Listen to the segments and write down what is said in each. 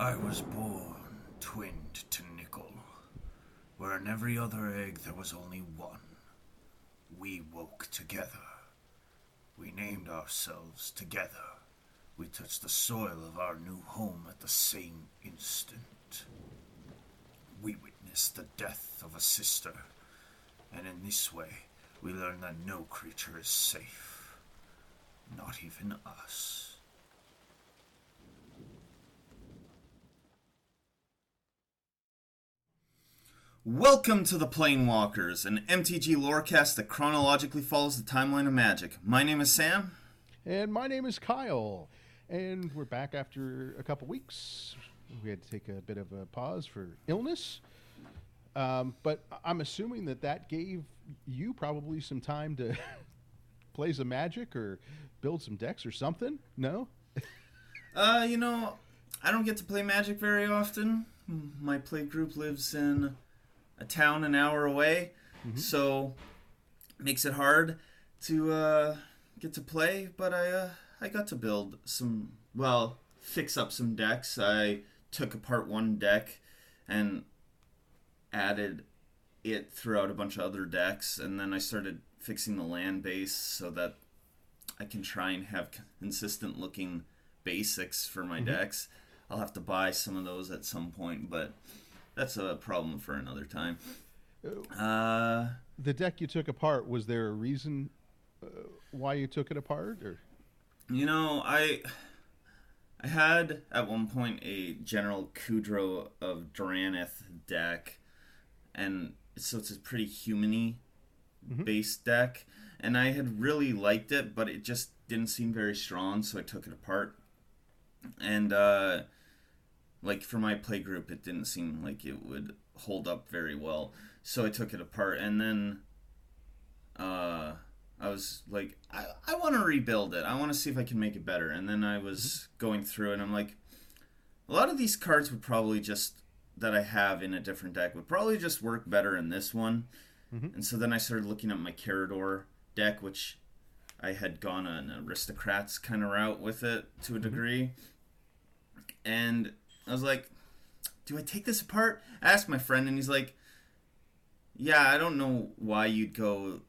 I was born twinned to Nicol, where in every other egg there was only one. We woke together. We named ourselves together. We touched the soil of our new home at the same instant. We witnessed the death of a sister, and in this way we learned that no creature is safe. Not even us. Welcome to the Planewalkers, an MTG lorecast that chronologically follows the timeline of magic. My name is Sam. And my name is Kyle. And we're back after a couple weeks. We had to take a bit of a pause for illness. Um, but I'm assuming that that gave you probably some time to play some magic or build some decks or something. No? Uh, you know, I don't get to play magic very often. My play group lives in a town an hour away, so makes it hard to uh, get to play. But I uh, I got to build some, well, fix up some decks. I took apart one deck and added it throughout a bunch of other decks, and then I started fixing the land base so that I can try and have consistent looking basics for my decks. I'll have to buy some of those at some point, but that's a problem for another time. Uh, The deck you took apart, was there a reason uh, why you took it apart? Or you know, I I had at one point a General Kudro of Drannith deck, and so it's a pretty humany based deck, and I had really liked it, but it just didn't seem very strong, so I took it apart. And uh, like for my play group, it didn't seem like it would hold up very well, so I took it apart, and then uh, I was like, I, I want to rebuild it. I want to see if I can make it better. And then I was mm-hmm. going through and I'm like, a lot of these cards would probably just that I have in a different deck would probably just work better in this one. Mm-hmm. And so then I started looking at my Karador deck, which I had gone an aristocrats kind of route with it to a mm-hmm. degree. And I was like, do I take this apart? I asked my friend, and he's like, yeah, I don't know why you'd go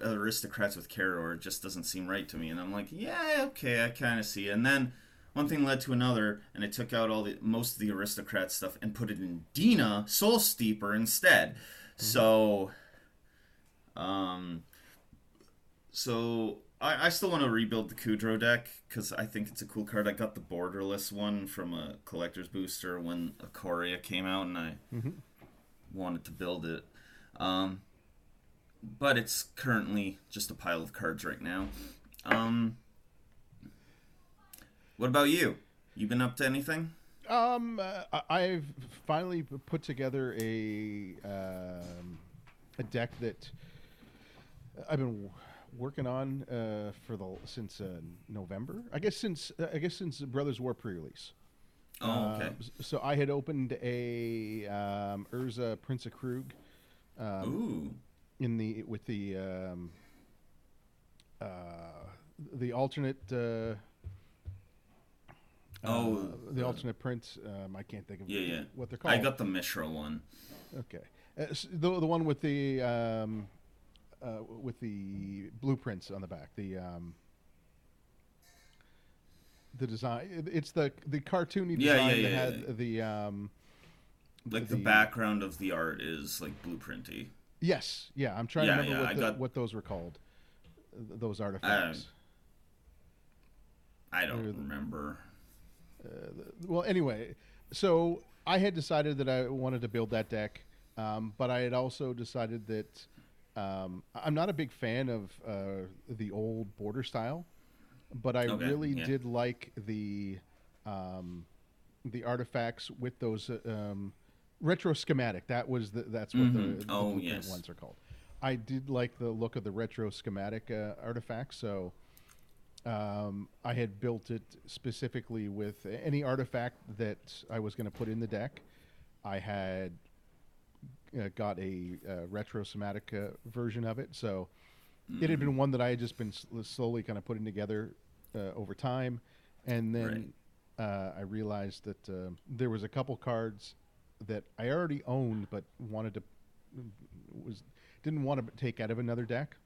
aristocrats with Karador. It just doesn't seem right to me. And I'm like, yeah, okay, I kind of see. And then one thing led to another, and I took out all the most of the aristocrat stuff and put it in Dina Soul Steeper instead. So, um, so I, I still want to rebuild the Kudro deck because I think it's a cool card. I got the borderless one from a collector's booster when Ikoria came out, and I wanted to build it. Um, but it's currently just a pile of cards right now. Um, what about you? You been up to anything? Um, uh, I- I've finally put together a um, a deck that I've been working on uh, for the since uh, November. I guess since uh, I guess since Brothers War pre-release. Oh, okay. Uh, so I had opened a um, Urza Prince of Kroog Ooh. in the with the um, uh, the alternate. Uh, Oh, the alternate print. Um, I can't think of Yeah, yeah. what they're called. I got the Mishra one. Okay, uh, s- the the one with the um, uh, with the blueprints on the back. The um, the design. it- It's the the cartoony Yeah, design yeah, yeah, that yeah. had the um, Like the, The- background of the art is like blueprinty. yes, yeah. I'm trying to remember what, the, got- what those were called. Those artifacts. I don't They're the- remember. well, anyway, so I had decided that I wanted to build that deck, um, but I had also decided that um, I'm not a big fan of uh, the old border style, but I Okay, really yeah. did like the um, the artifacts with those uh, um, retro schematic. That was the, that's what the, the Oh, yes. ones are called. I did like the look of the retro schematic uh, artifacts, so um, I had built it specifically with any artifact that I was going to put in the deck. I had uh, got a uh, retro schematic uh, version of it, so it had been one that I had just been slowly kind of putting together uh, over time, and then Right. uh, I realized that uh, there was a couple cards that I already owned, but wanted to was didn't want to take out of another deck.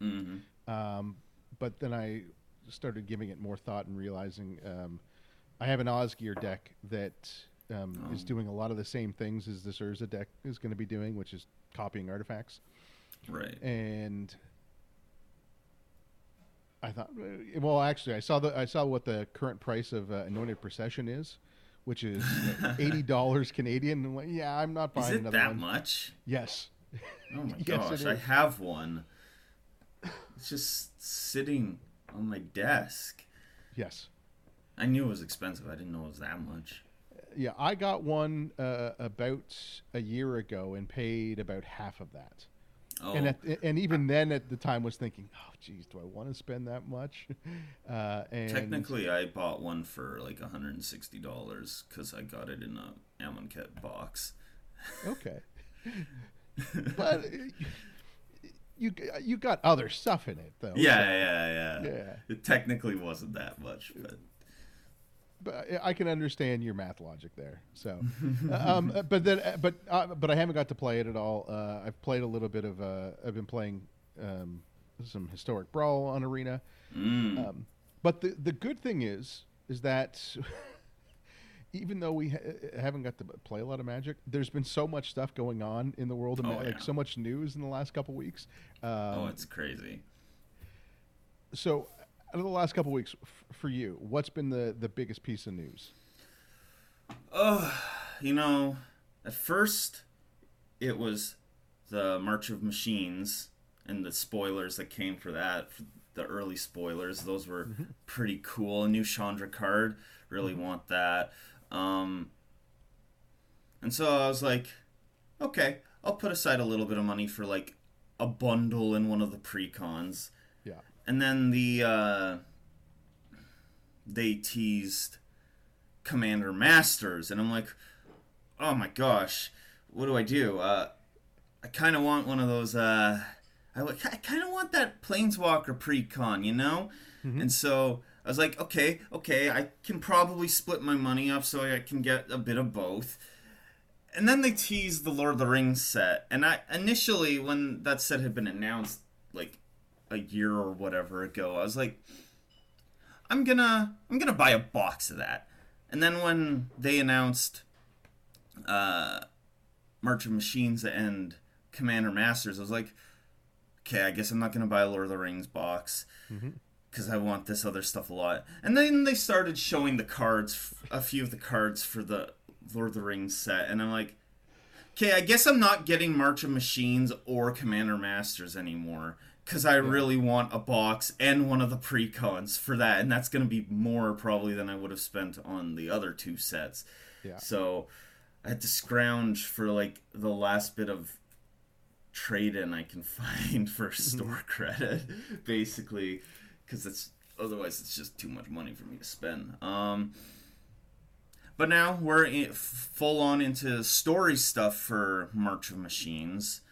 hmm Um, but then I started giving it more thought and realizing um, I have an Osgir deck that um, is Oh. doing a lot of the same things as this Urza deck is going to be doing, which is copying artifacts. Right. And I thought, uh, well, actually, I saw the I saw what the current price of uh, Anointed Procession is, which is like eighty dollars Canadian. And like, yeah, I'm not Is buying it another that one. much? Yes. Oh my Yes, gosh, I have one. It's just sitting on my desk. Yes. I knew it was expensive. I didn't know it was that much. Yeah, I got one uh, about a year ago and paid about half of that. Oh, And at, and even then, at the time, was thinking, oh, geez, do I want to spend that much? Uh, and technically, I bought one for like $160 because I got it in a Amonkhet box. okay, but uh, you you got other stuff in it though. Yeah, so- yeah, yeah. Yeah. It technically wasn't that much, but I can understand your math logic there. So, um, but then, but uh, but I haven't got to play it at all. Uh, I've played a little bit of. Uh, I've been playing um, some historic brawl on Arena. mm, Um, but the the good thing is is that even though we ha- haven't got to play a lot of Magic, there's been so much stuff going on in the world of Oh, Ma- like so much news in the last couple weeks. Um, oh, it's crazy. so out of the last couple weeks f- for you, what's been the the biggest piece of news? Oh, you know, at first it was the March of Machines and the spoilers that came for that, for the early spoilers. Those were pretty cool. A new Chandra card, really want that. Um, and so I was like, okay, I'll put aside a little bit of money for like a bundle in one of the precons. Yeah. And then the uh, they teased Commander Masters, and I'm like, oh my gosh, what do I do? Uh, I kind of want one of those. Uh, I, I kind of want that Planeswalker precon, you know. And so I was like, okay, okay, I can probably split my money up so I can get a bit of both. And then they teased the Lord of the Rings set, and I initially when that set had been announced, like a year or whatever ago, I was like, I'm gonna I'm gonna buy a box of that. And then when they announced uh, March of Machines and Commander Masters, I was like, okay, I guess I'm not gonna buy a Lord of the Rings box because I want this other stuff a lot. And then they started showing the cards, a few of the cards for the Lord of the Rings set, and I'm like, okay, I guess I'm not getting March of Machines or Commander Masters anymore because I really want a box and one of the precons for that, and that's going to be more probably than I would have spent on the other two sets. Yeah. So I had to scrounge for like the last bit of trade in I can find for store credit, basically, because it's otherwise it's just too much money for me to spend. Um, but now we're in, full on into story stuff for March of Machines.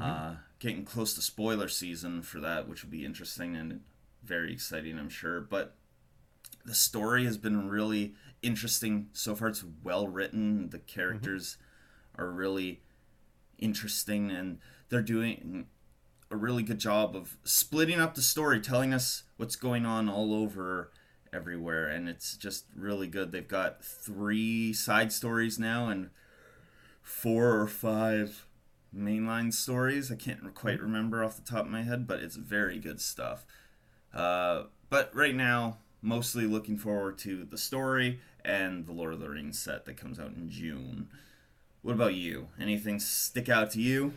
Uh, getting close to spoiler season for that, which will be interesting and very exciting, I'm sure. But the story has been really interesting so far. It's well written. The mm-hmm. characters are really interesting, and they're doing a really good job of splitting up the story, telling us what's going on all over everywhere, and it's just really good. They've got three side stories now and four or five mainline stories. I can't quite remember off the top of my head, but it's very good stuff. Uh, but right now, mostly looking forward to the story and the Lord of the Rings set that comes out in June. What about you? Anything stick out to you?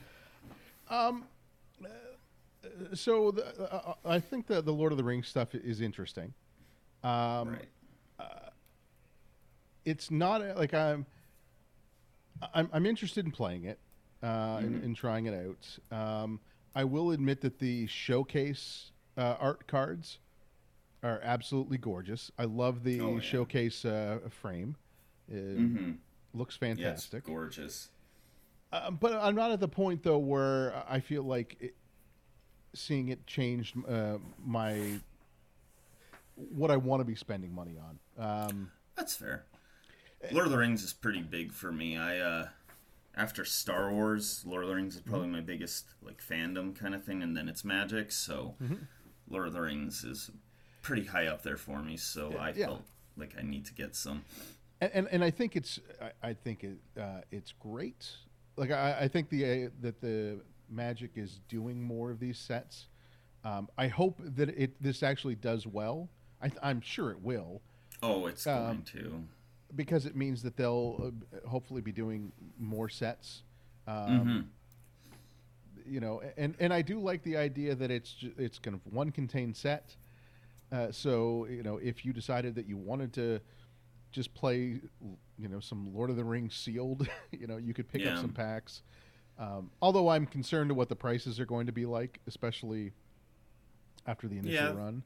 Um, So the, uh, I think that the Lord of the Rings stuff is interesting. Um, right. it's not uh, like I'm, I'm I'm interested in playing it, uh, and, and trying it out. Um, I will admit that the showcase uh, art cards are absolutely gorgeous. I love the Oh, yeah. showcase uh, frame. It Mm-hmm. looks Yeah, fantastic. gorgeous. Uh, but I'm not at the point though where I feel like it, seeing it changed uh, my what I want to be spending money on. Um, That's fair. Lord of the Rings is pretty big for me. I uh after Star Wars, Lord of the Rings is probably my biggest like fandom kind of thing, and then it's Magic. So Lord of the Rings is pretty high up there for me. So I yeah. felt like I need to get some. and and, and I think it's I, I think it uh, it's great. Like I, I think the uh, that the Magic is doing more of these sets. Um, I hope that it this actually does well. I, I'm sure it will Oh, it's Um, going to. Because it means that they'll uh, hopefully be doing more sets. Um, Mm-hmm. You know, and and I do like the idea that it's ju- it's kind of one contained set. Uh, so you know, if you decided that you wanted to just play, you know, some Lord of the Rings sealed, you know, you could pick Yeah. up some packs. Um, although I'm concerned to what the prices are going to be like, especially after the initial Yeah. run.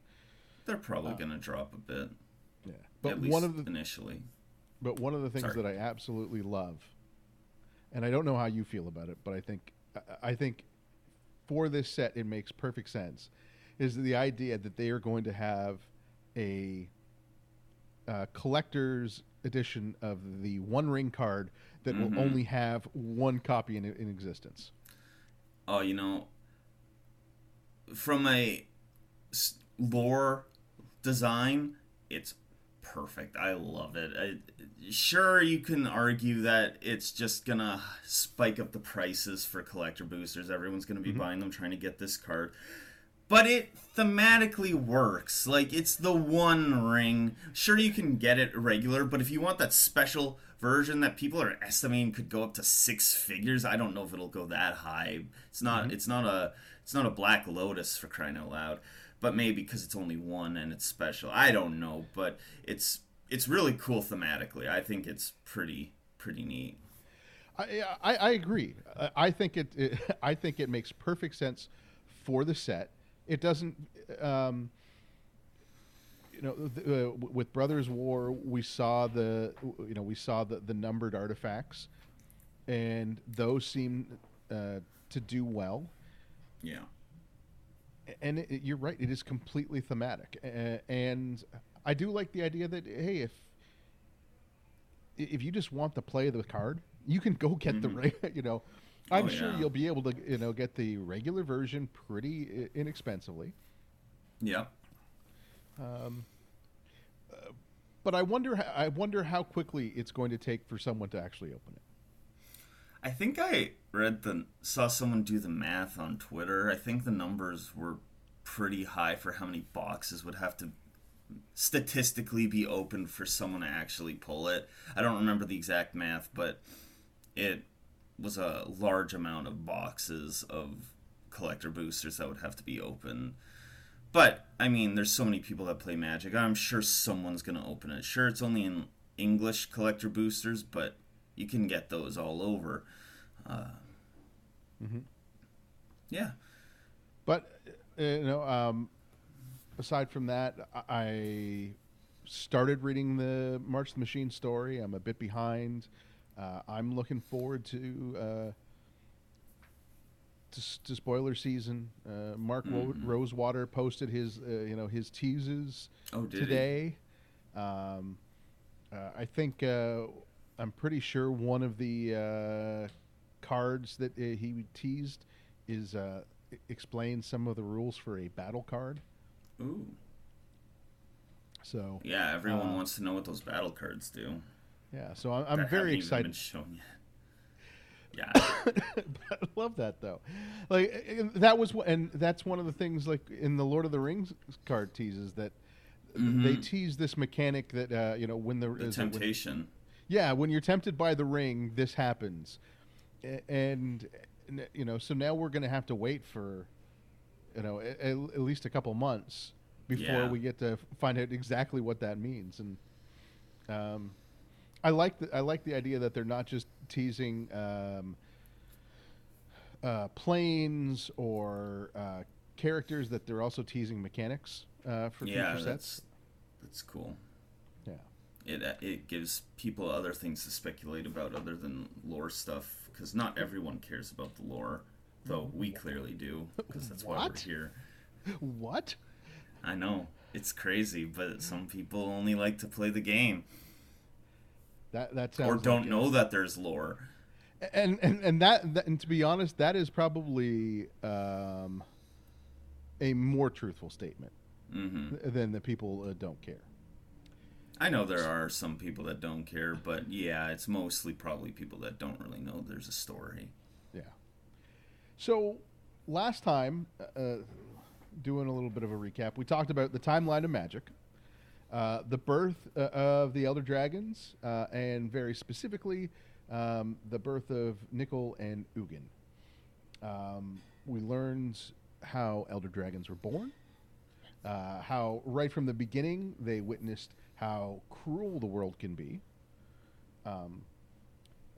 They're probably going to drop a bit. Yeah, but at least one of the initially. But one of the things Sorry. that I absolutely love, and I don't know how you feel about it, but I think I- think for this set it makes perfect sense, is the idea that they are going to have a uh, collector's edition of the One Ring card that Mhm. will only have one copy in, in existence. Oh, you know, from a lore design, it's perfect. I love it. I, sure, you can argue that it's just gonna spike up the prices for collector boosters. Everyone's gonna be mm-hmm. buying them, trying to get this card. But it thematically works. Like it's the one ring. Sure, you can get it regular, but if you want that special version that people are estimating could go up to six figures, I don't know if it'll go that high. It's not. Mm-hmm. It's not a. It's not a Black Lotus for crying out loud. But maybe because it's only one and it's special. I don't know, but it's it's really cool thematically. I think it's pretty pretty neat. I, I, I agree. I- think it, it. I think it makes perfect sense for the set. It doesn't. Um, you know, the, uh, with Brothers War, we saw the. You know, we saw the, the numbered artifacts, and those seem uh, to do well. Yeah. And it, you're right; it is completely thematic, and I do like the idea that hey, if if you just want to play the card, you can go get the you know. I'm Oh, sure yeah. you'll be able to you know get the regular version pretty inexpensively. Yeah. Um. But I wonder I wonder how quickly it's going to take for someone to actually open it. I think I read the saw someone do the math on Twitter. I think the numbers were pretty high for how many boxes would have to statistically be open for someone to actually pull it. I don't remember the exact math, but it was a large amount of boxes of collector boosters that would have to be open. But I mean, there's so many people that play Magic. I'm sure someone's gonna open it. Sure, it's only in English collector boosters, but you can get those all over. Uh, Yeah, But uh, you know, um, aside from that, I- started reading the March the Machine story. I'm a bit behind. Uh, I'm looking forward to uh, to, to spoiler season. Uh, Mark Ro- Rosewater posted his uh, you know his teases Oh, today. Um, uh, I think uh, I'm pretty sure one of the uh, cards that uh, he teased is uh, e- explains some of the rules for a battle card. Ooh, So yeah. Everyone Uh, wants to know what those battle cards do. yeah, so I'm, I'm very excited. Been shown yet. Yeah, I love that though. Like that was and that's one of the things like in the Lord of the Rings card teases that they tease this mechanic that uh, you know when the, Mm-hmm. the is temptation. Yeah, when you're tempted by the ring, this happens, and you know, so now we're going to have to wait for, you know, at, at least a couple months before Yeah. we get to find out exactly what that means. And um, I like the I like the idea that they're not just teasing um, uh, planes or uh, characters; that they're also teasing mechanics uh, for Yeah, future that's that's cool. It uh, it gives people other things to speculate about other than lore stuff because not everyone cares about the lore, though we clearly do because that's why What? we're here. What? I know it's crazy, but some people only like to play the game. That that or don't like know that there's lore. and and and that, that and to be honest, that is probably um, a more truthful statement hmm than the people uh, don't care. I know there are some people that don't care, but yeah, it's mostly probably people that don't really know there's a story. Yeah. So last time, uh, doing a little bit of a recap, we talked about the timeline of magic, uh, the birth uh, of the Elder Dragons, uh, and very specifically, um, the birth of Nicol and Ugin. Um, we learned how Elder Dragons were born, uh, how right from the beginning they witnessed how cruel the world can be. Um,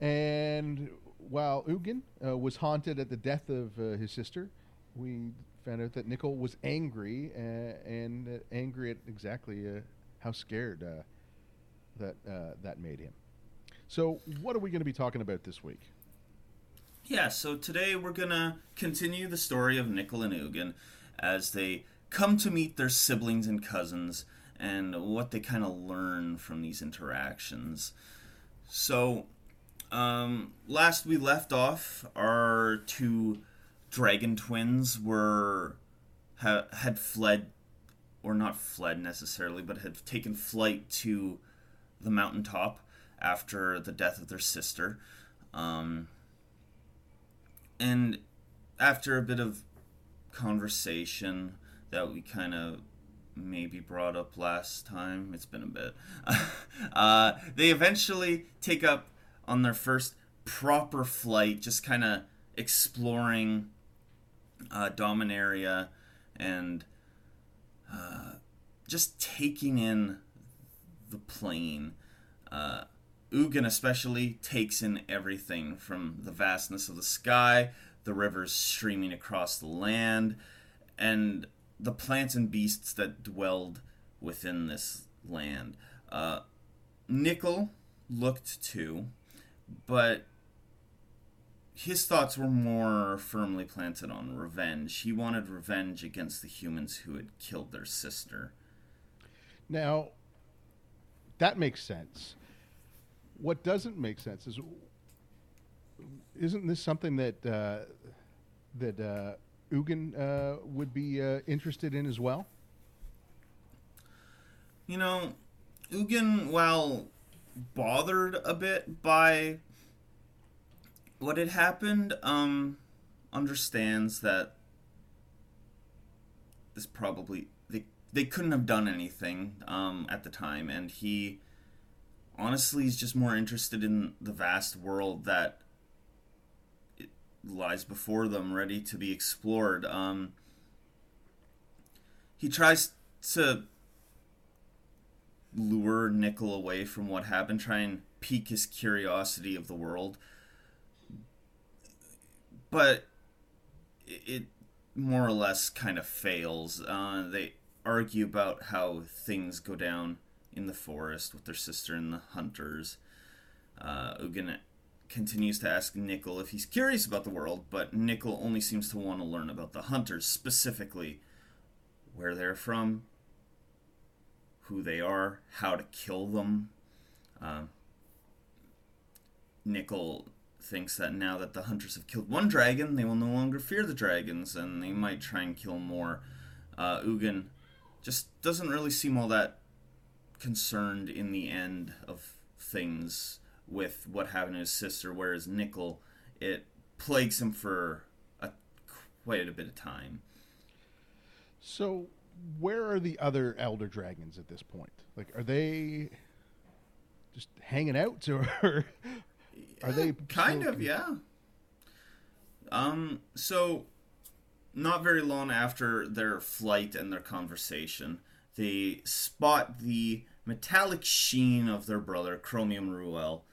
and while Ugin uh, was haunted at the death of uh, his sister, we found out that Nicol was angry uh, and uh, angry at exactly uh, how scared uh, that that made him. So, what are we going to be talking about this week? Yeah, so today we're gonna continue the story of Nicol and Ugin as they come to meet their siblings and cousins and what they kind of learn from these interactions. So, um, last we left off, our two dragon twins were ha- had fled, or not fled necessarily, but had taken flight to the mountaintop after the death of their sister. Um, and after a bit of conversation that we kind of maybe brought up last time, it's been a bit, uh, they eventually take up on their first proper flight, just kind of exploring uh, Dominaria and uh, just taking in the plane. Uh, Ugin especially takes in everything from the vastness of the sky, the rivers streaming across the land, and the plants and beasts that dwelled within this land. Uh, Nicol looked too, but his thoughts were more firmly planted on revenge. He wanted revenge against the humans who had killed their sister. Now, that makes sense. What doesn't make sense is, isn't this something that uh, that uh, Ugin uh, would be uh, interested in as well? You know, Ugin, while bothered a bit by what had happened, um, understands that this probably they they couldn't have done anything um, at the time, and he honestly is just more interested in the vast world that lies before them, ready to be explored. Um, he tries to lure Nicol away from what happened, try and pique his curiosity of the world. But it, more or less kind of fails. Uh, they argue about how things go down in the forest with their sister and the hunters. Uh, Ugin continues to ask Nicol if he's curious about the world, but Nicol only seems to want to learn about the hunters, specifically where they're from, who they are, how to kill them. Um, Nicol thinks that now that the hunters have killed one dragon, they will no longer fear the dragons, and they might try and kill more. Uh, Ugin just doesn't really seem all that concerned in the end of things with what happened to his sister, whereas Nicol, it plagues him for a, quite a bit of time. So, where are the other elder dragons at this point? Like, are they just hanging out, or are they kind of yeah um so not very long after their flight and their conversation they spot the metallic sheen of their brother chromium Rhuell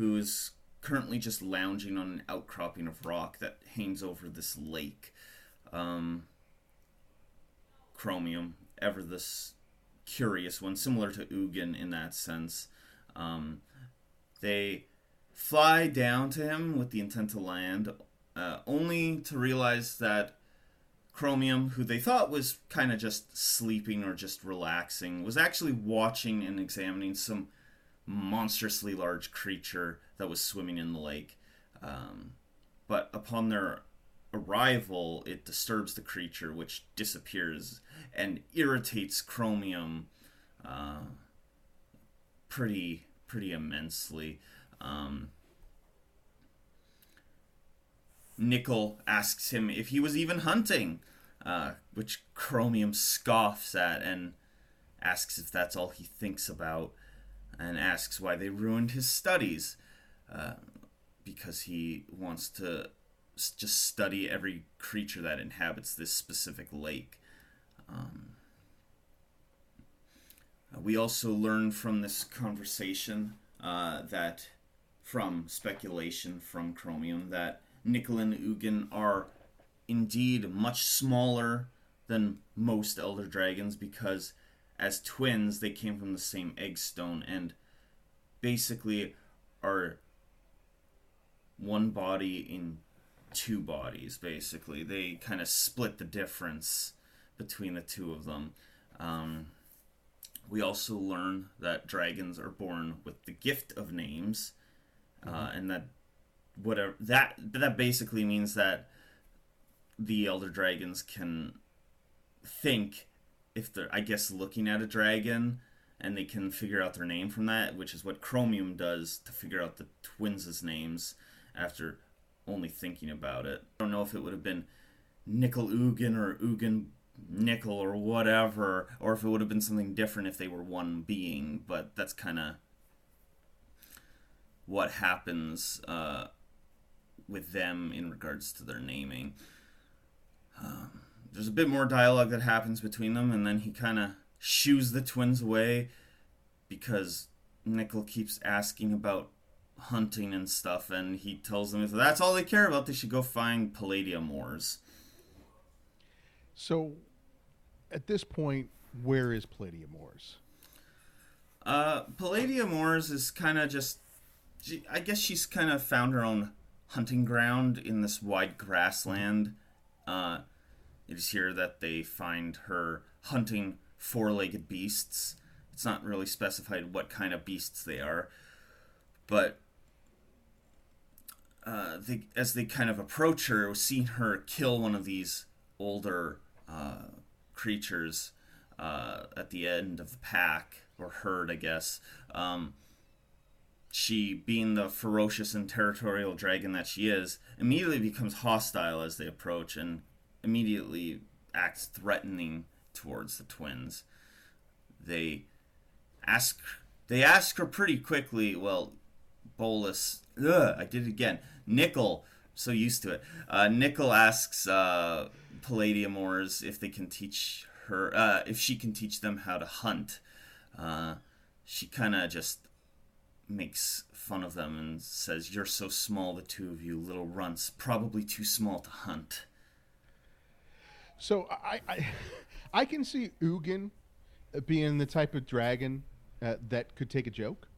who is currently just lounging on an outcropping of rock that hangs over this lake. Um chromium ever this curious one similar to ugin in that sense. Um they fly down to him with the intent to land, uh, only to realize that Chromium, who they thought was kind of just sleeping or just relaxing, was actually watching and examining some monstrously large creature that was swimming in the lake. Um, but upon their arrival, it disturbs the creature, which disappears and irritates Chromium uh, pretty pretty immensely. Um, Nicol asks him if he was even hunting, uh, which Chromium scoffs at and asks if that's all he thinks about, and asks why they ruined his studies, uh, because he wants to s- just study every creature that inhabits this specific lake. Um, we also learn from this conversation uh, that, from speculation from Chromium, that Nicol and Ugin are indeed much smaller than most Elder Dragons because, as twins, they came from the same egg stone and basically are one body in two bodies, basically. They kind of split the difference between the two of them. Um, we also learn that dragons are born with the gift of names, uh, and that whatever that that basically means that the elder dragons can think if they're I guess looking at a dragon and they can figure out their name from that, which is what Chromium does to figure out the twins' names after only thinking about it. I don't know if it would have been Nicol Ugin or Ugin Nicol or whatever, or if it would have been something different if they were one being, but that's kind of what happens uh, with them in regards to their naming. Um, there's a bit more dialogue that happens between them, and then he kind of shoos the twins away because Nicol keeps asking about hunting and stuff, and he tells them if that's all they care about, they should go find Palladium ores. So, at this point, where is Palladia-Mors? Uh, Palladia-Mors is kind of just. She, I guess she's kind of found her own hunting ground in this wide grassland. Uh, it is here that they find her hunting four legged beasts. It's not really specified what kind of beasts they are, but uh, they, as they kind of approach her, seeing her kill one of these older uh, creatures uh, at the end of the pack or herd, I guess. Um, she, being the ferocious and territorial dragon that she is, immediately becomes hostile as they approach and immediately acts threatening towards the twins. They ask they ask her pretty quickly, well, Bolas, ugh, I did it again. Nicol, so used to it. Uh, Nicol asks uh, Palladia-Mors if they can teach her, uh, if she can teach them how to hunt. Uh, she kind of just makes fun of them and says, You're so small, the two of you little runts, probably too small to hunt. So I, I, I can see Ugin being the type of dragon uh, that could take a joke.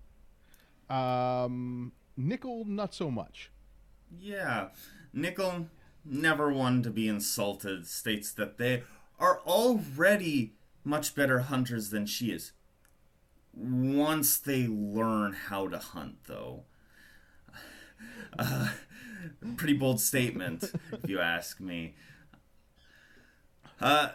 Um, Nicol, not so much. Yeah, Nicol, never one to be insulted, states that they are already much better hunters than she is. Once they learn how to hunt, though. Uh, pretty bold statement, if you ask me. Uh,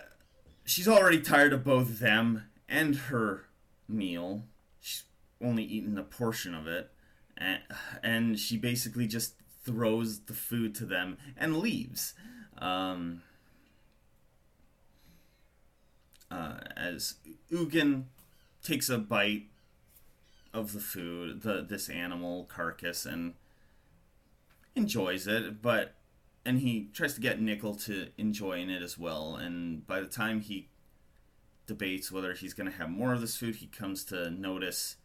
she's already tired of both them and her meal. She's only eaten a portion of it. And, and she basically just throws the food to them and leaves. Um, uh, as Ugin takes a bite of the food, the this animal carcass, and enjoys it, but and he tries to get Nicol to enjoying it as well. And by the time he debates whether he's going to have more of this food, he comes to notice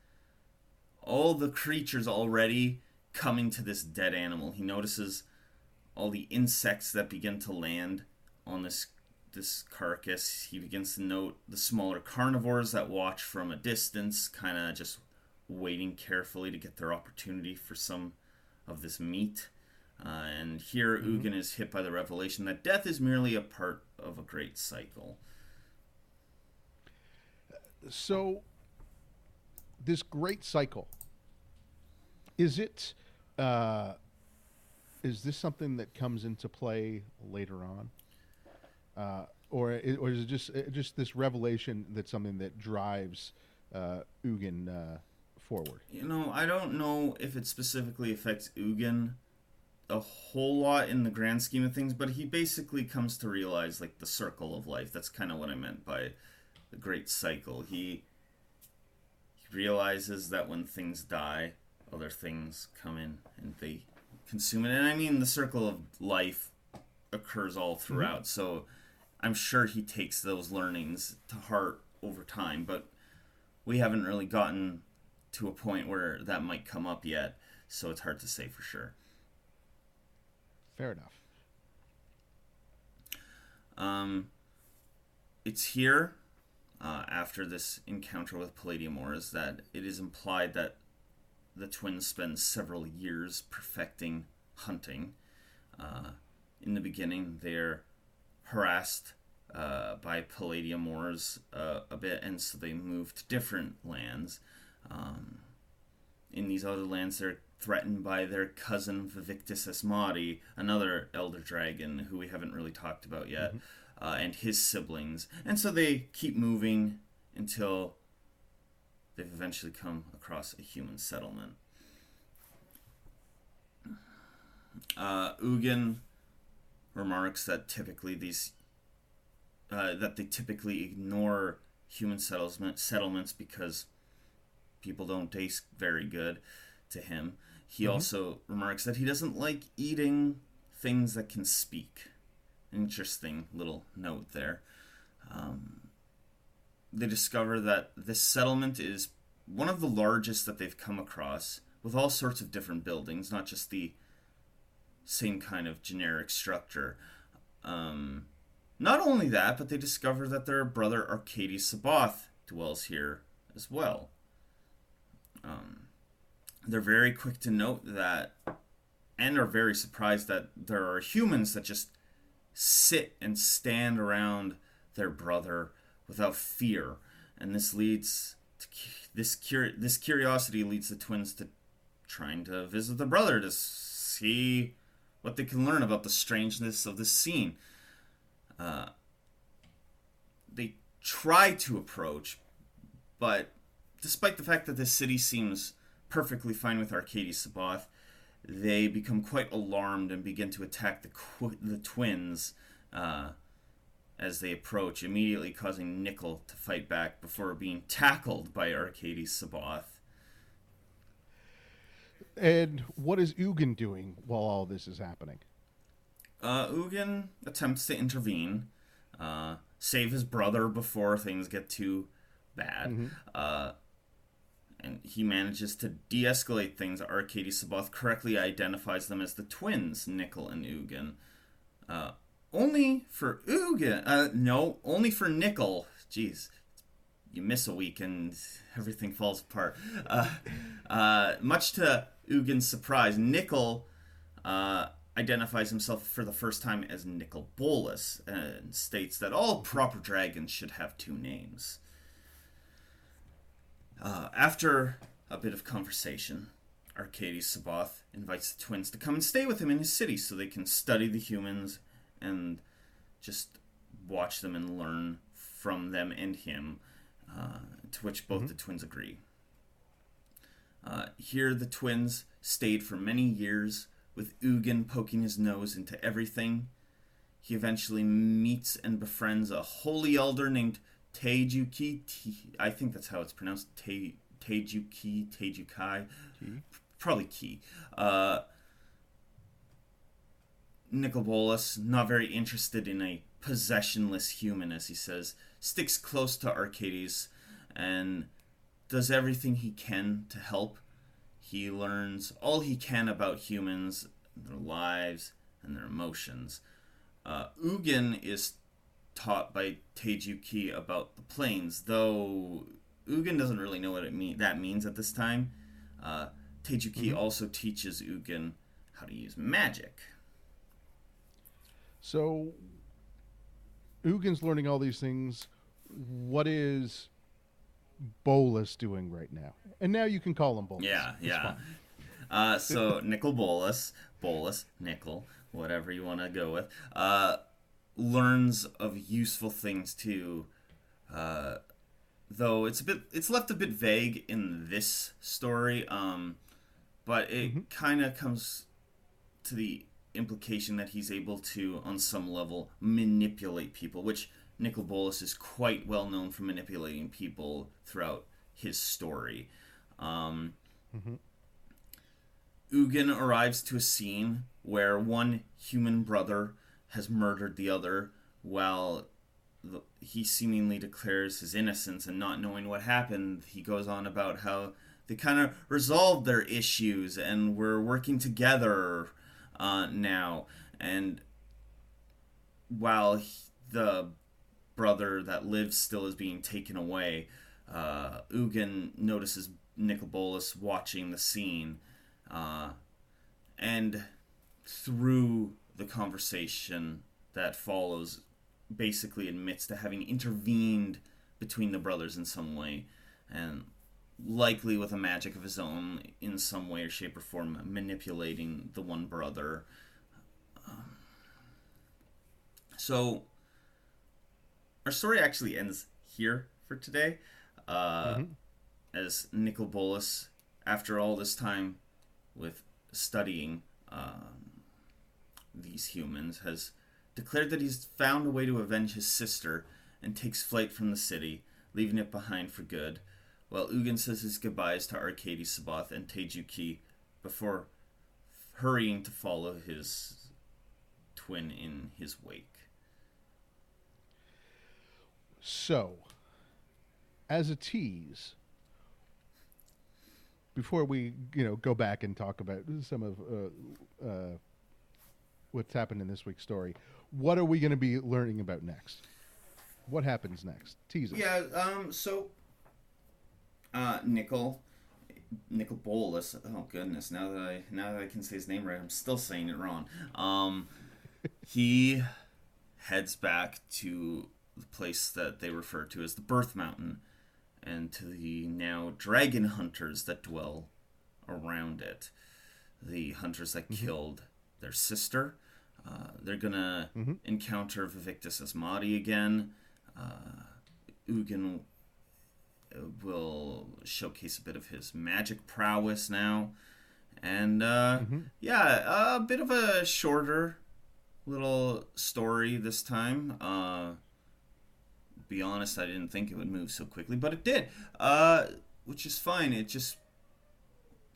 all the creatures already coming to this dead animal. He notices all the insects that begin to land on this this carcass. He begins to note the smaller carnivores that watch from a distance, kind of just waiting carefully to get their opportunity for some of this meat. Uh, and here Ugin is hit by the revelation that death is merely a part of a great cycle. So, this great cycle Is it? Uh, is this something that comes into play later on, uh, or i- or is it just uh, just this revelation that's something that drives uh, Ugin uh, forward? You know, I don't know if it specifically affects Ugin a whole lot in the grand scheme of things, but he basically comes to realize like the circle of life. That's kind of what I meant by the great cycle. He he realizes that when things die, other things come in and they consume it. And I mean the circle of life occurs all mm-hmm. throughout. So I'm sure he takes those learnings to heart over time, but we haven't really gotten to a point where that might come up yet, so it's hard to say for sure. Fair enough. Um, it's here uh, after this encounter with Palladia-Mors that it is implied that the twins spend several years perfecting hunting. Uh, in the beginning, they're harassed uh, by Palladia-Mors uh, a bit, and so they move to different lands. Um, in these other lands, they're threatened by their cousin Vaevictis Asmodi, another elder dragon who we haven't really talked about yet, uh, and his siblings. And so they keep moving until they've eventually come across a human settlement. Uh, Ugin remarks that typically these uh, that they typically ignore human settlement settlements because people don't taste very good to him. He also remarks that he doesn't like eating things that can speak. Interesting little note there. Um, they discover that this settlement is one of the largest that they've come across, with all sorts of different buildings, not just the same kind of generic structure. Um, not only that, but they discover that their brother Arcades Sabboth dwells here as well. Um, they're very quick to note that, and are very surprised that there are humans that just sit and stand around their brother without fear, and this leads to this cur- this curiosity leads the twins to trying to visit the brother to see what they can learn about the strangeness of this scene. Uh, they try to approach, but despite the fact that this city seems perfectly fine with Arcades Sabboth, they become quite alarmed and begin to attack the qu- the twins uh, as they approach, immediately causing Nicol to fight back before being tackled by Arcades Sabboth. And what is Ugin doing while all this is happening? Uh, Ugin attempts to intervene, uh, save his brother before things get too bad. Uh, and he manages to de escalate things. Arcades Sabboth correctly identifies them as the twins, Nicol and Ugin. Uh, only for Ugin, uh, no, only for Nicol. Jeez, you miss a week and everything falls apart. Uh, uh, much to Ugin's surprise, Nicol uh, identifies himself for the first time as Nicol Bolas and states that all proper dragons should have two names. Uh, after a bit of conversation, Arcades Sabboth invites the twins to come and stay with him in his city so they can study the humans and just watch them and learn from them and him, uh, to which both the twins agree. Uh, here, the twins stayed for many years, with Ugin poking his nose into everything. He eventually meets and befriends a holy elder named Teijuki. Te- I think that's how it's pronounced. Te- Teijuki, Teijukai. Probably Ki. Uh, Nicol Bolas, not very interested in a possessionless human, as he says, sticks close to Arcades and does everything he can to help. He learns all he can about humans, their lives, and their emotions. Uh, Ugin is taught by Teijuki about the planes, though Ugin doesn't really know what it mean that means at this time. Uh, Teijuki also teaches Ugin how to use magic. So, Ugin's learning all these things. What is Bolas doing right now? And now you can call him Bolas. Yeah, It's yeah. Uh, so Nicol Bolas, Bolas, Nicol, whatever you want to go with, uh, learns of useful things too. Uh, though it's a bit, it's left a bit vague in this story. Um, but it kind of comes to the implication that he's able to, on some level, manipulate people, which Nicol Bolas is quite well known for manipulating people throughout his story. Um, Ugin arrives to a scene where one human brother has murdered the other while he seemingly declares his innocence and not knowing what happened. He goes on about how they kind of resolved their issues and we're working together uh, now. And while he- the brother that lives still is being taken away, uh, Ugin notices Nicol Bolas watching the scene. Uh, and through the conversation that follows, basically admits to having intervened between the brothers in some way, and likely with a magic of his own, in some way or shape or form, manipulating the one brother. Um, so, our story actually ends here for today. Uh, As Nicol Bolas, after all this time with studying um, these humans, has declared that he's found a way to avenge his sister and takes flight from the city, leaving it behind for good, while Ugin says his goodbyes to Arcades Sabboth and Tejuki before hurrying to follow his twin in his wake. So, as a tease, before we you know go back and talk about some of uh, uh, what's happened in this week's story, what are we going to be learning about next? What happens next? Tease us. Yeah, um, so uh Nicol Nicol Bolas. Oh goodness, now that I now that I can say his name right, I'm still saying it wrong. Um he heads back to the place that they refer to as the Birth Mountain and to the now dragon hunters that dwell around it. The hunters that killed their sister. Uh, they're gonna encounter Vaevictis Asmadi again. Uh, Ugin will showcase a bit of his magic prowess now. And uh, yeah, a bit of a shorter little story this time. Uh, be honest, I didn't think it would move so quickly, but it did. Uh, which is fine. It just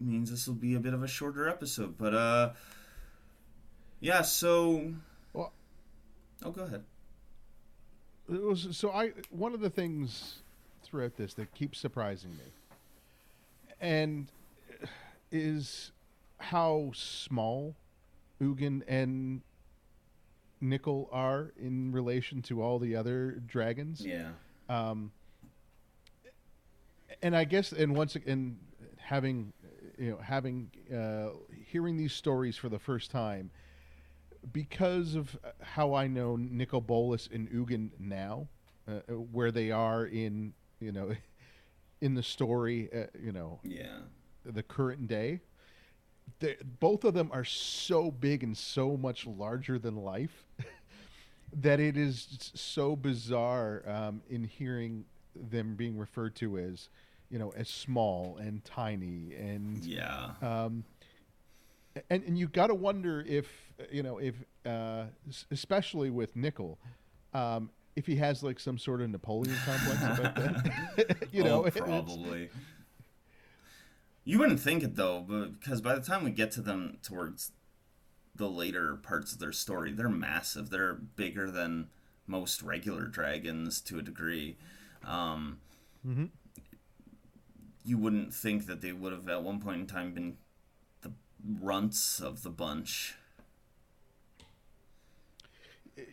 means this will be a bit of a shorter episode. But uh, yeah. So, Well- oh, go ahead. It was, so I one of the things throughout this that keeps surprising me, and is how small Ugin and Nicol are in relation to all the other dragons. Yeah. Um, and I guess, and once again, having, you know, having, uh, hearing these stories for the first time, because of how I know Nicol Bolas and Ugin now, uh, uh, where they are in, you know, in the story, uh, you know, Yeah. the current day, both of them are so big and so much larger than life that it is so bizarre um, in hearing them being referred to as, you know, as small and tiny and Yeah. um, and and you got to wonder if you know if uh, especially with Nicol, um, if he has like some sort of Napoleon complex about that. you know, oh, it's- probably. You wouldn't think it though, but because by the time we get to them towards the later parts of their story, they're massive. They're bigger than most regular dragons to a degree. Um, Mhm. You wouldn't think that they would have at one point in time been runts of the bunch.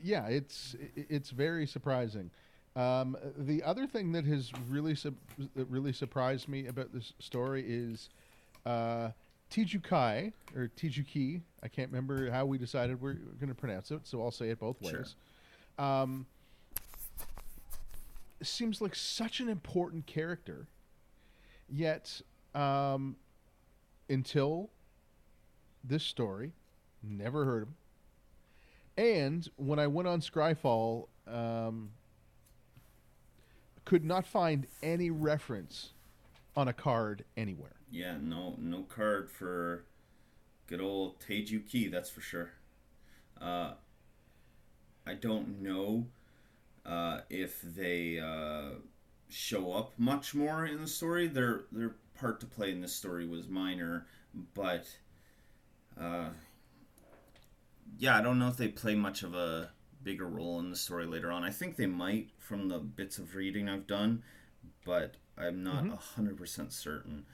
yeah, it's it's very surprising. Um, the other thing that has really sub- that really surprised me about this story is uh, Tijukai or Tijuki. I can't remember how we decided we're going to pronounce it, so I'll say it both Sure. ways. Um, seems like such an important character, yet um, until this story, never heard him. And when I went on Scryfall, um, could not find any reference on a card anywhere. Yeah, no no card for good old Teiju Ki, that's for sure. Uh, I don't know uh, if they uh, show up much more in the story. Their their part to play in this story was minor, but uh, yeah, I don't know if they play much of a bigger role in the story later on. I think they might from the bits of reading I've done, but I'm not 100 percent certain.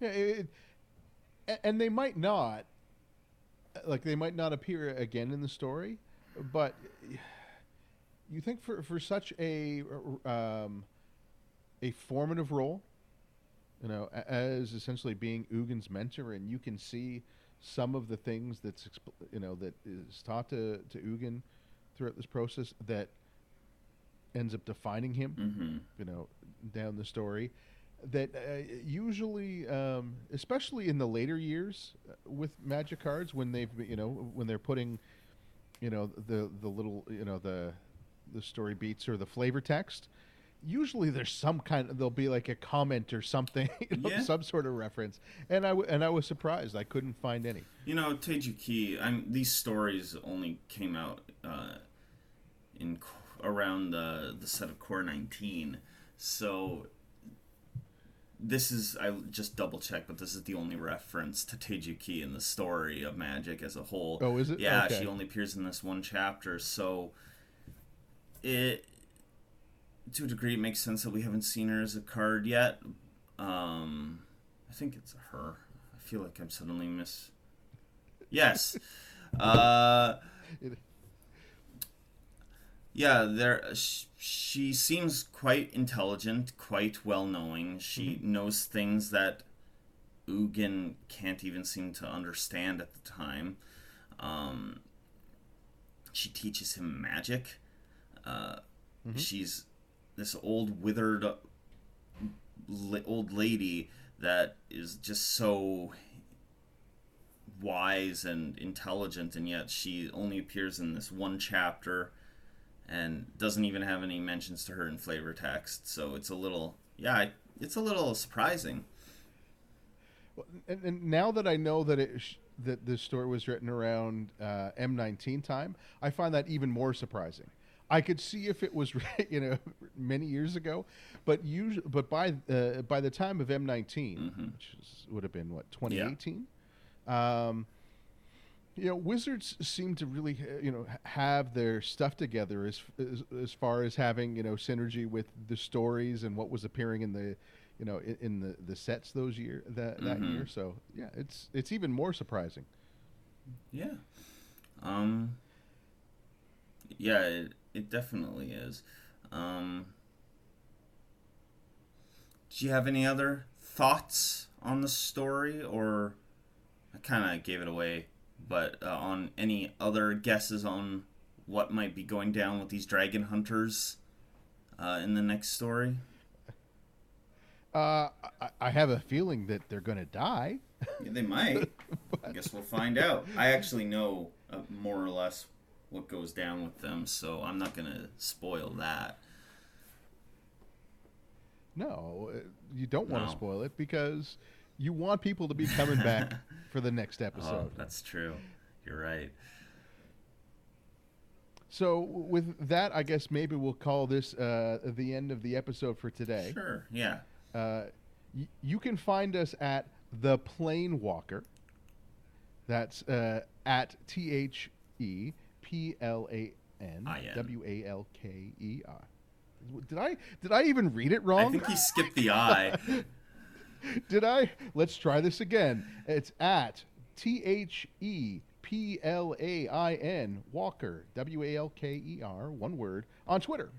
Yeah, it, and they might not, like they might not appear again in the story, but you think for for such a um, a formative role, you know, as essentially being Ugin's mentor, and you can see some of the things that's expl- you know that is taught to to Ugin throughout this process that ends up defining him hmm you know down the story that uh, usually um, especially in the later years uh, with magic cards when they've you know when they're putting you know the the little you know the the story beats or the flavor text usually there's some kind of there'll be like a comment or something you know, Yeah. some sort of reference and I w- and I was surprised I couldn't find any You know, Teiju Ki, I'm, these stories only came out uh, in around the, the set of Core 19. So this is, I just double checked, but this is the only reference to Teiju Ki in the story of Magic as a whole. Oh, is it? Yeah, Okay. she only appears in this one chapter. So it, to a degree, it makes sense that we haven't seen her as a card yet. Um, I think it's her. I feel like I'm suddenly miss. Yes. Uh, yeah, there. Sh- she seems quite intelligent, quite well knowing. She knows things that Ugin can't even seem to understand at the time. Um, she teaches him magic. Uh, She's this old withered old lady that is just so wise and intelligent, and yet she only appears in this one chapter and doesn't even have any mentions to her in flavor text. So it's a little, yeah, it's a little surprising. And, and now that I know that it that this story was written around uh, M19 time, I find that even more surprising. I could see if it was you know many years ago, but usually, but by uh, by the time of M19, which is, would have been what 2018, um, you know, Wizards seem to really you know have their stuff together as, as as far as having you know synergy with the stories and what was appearing in the you know in, in the the sets those year that that Mhm. year. So yeah, it's it's even more surprising. Yeah. Um. Yeah, it, it definitely is. Um. Do you have any other thoughts on the story, or I kind of gave it away, but uh, on any other guesses on what might be going down with these dragon hunters uh, in the next story? Uh, I, I have a feeling that they're going to die. Yeah, they might. I guess we'll find out. I actually know uh, more or less what goes down with them, so I'm not gonna spoil that. No, uh, you don't want to No. spoil it because you want people to be coming back for the next Oh, episode. that's true. You're right. So with that, I guess maybe we'll call this uh, the end of the episode for today. Sure. Yeah. Uh, y- you can find us at the Plane Walker. That's uh, at T H E P L A N. W A L K E R. Did I did I even read it wrong? I think he skipped the I. Did I? Let's try this again. It's at T H E P L A I N Walker W A L K E R one word on Twitter.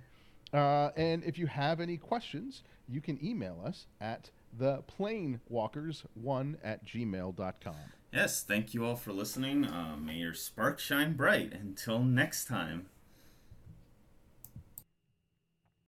Uh, and if you have any questions, you can email us at theplainwalkers1 at gmail.com. yes. Thank you all for listening. Uh, may your spark shine bright. Until next time.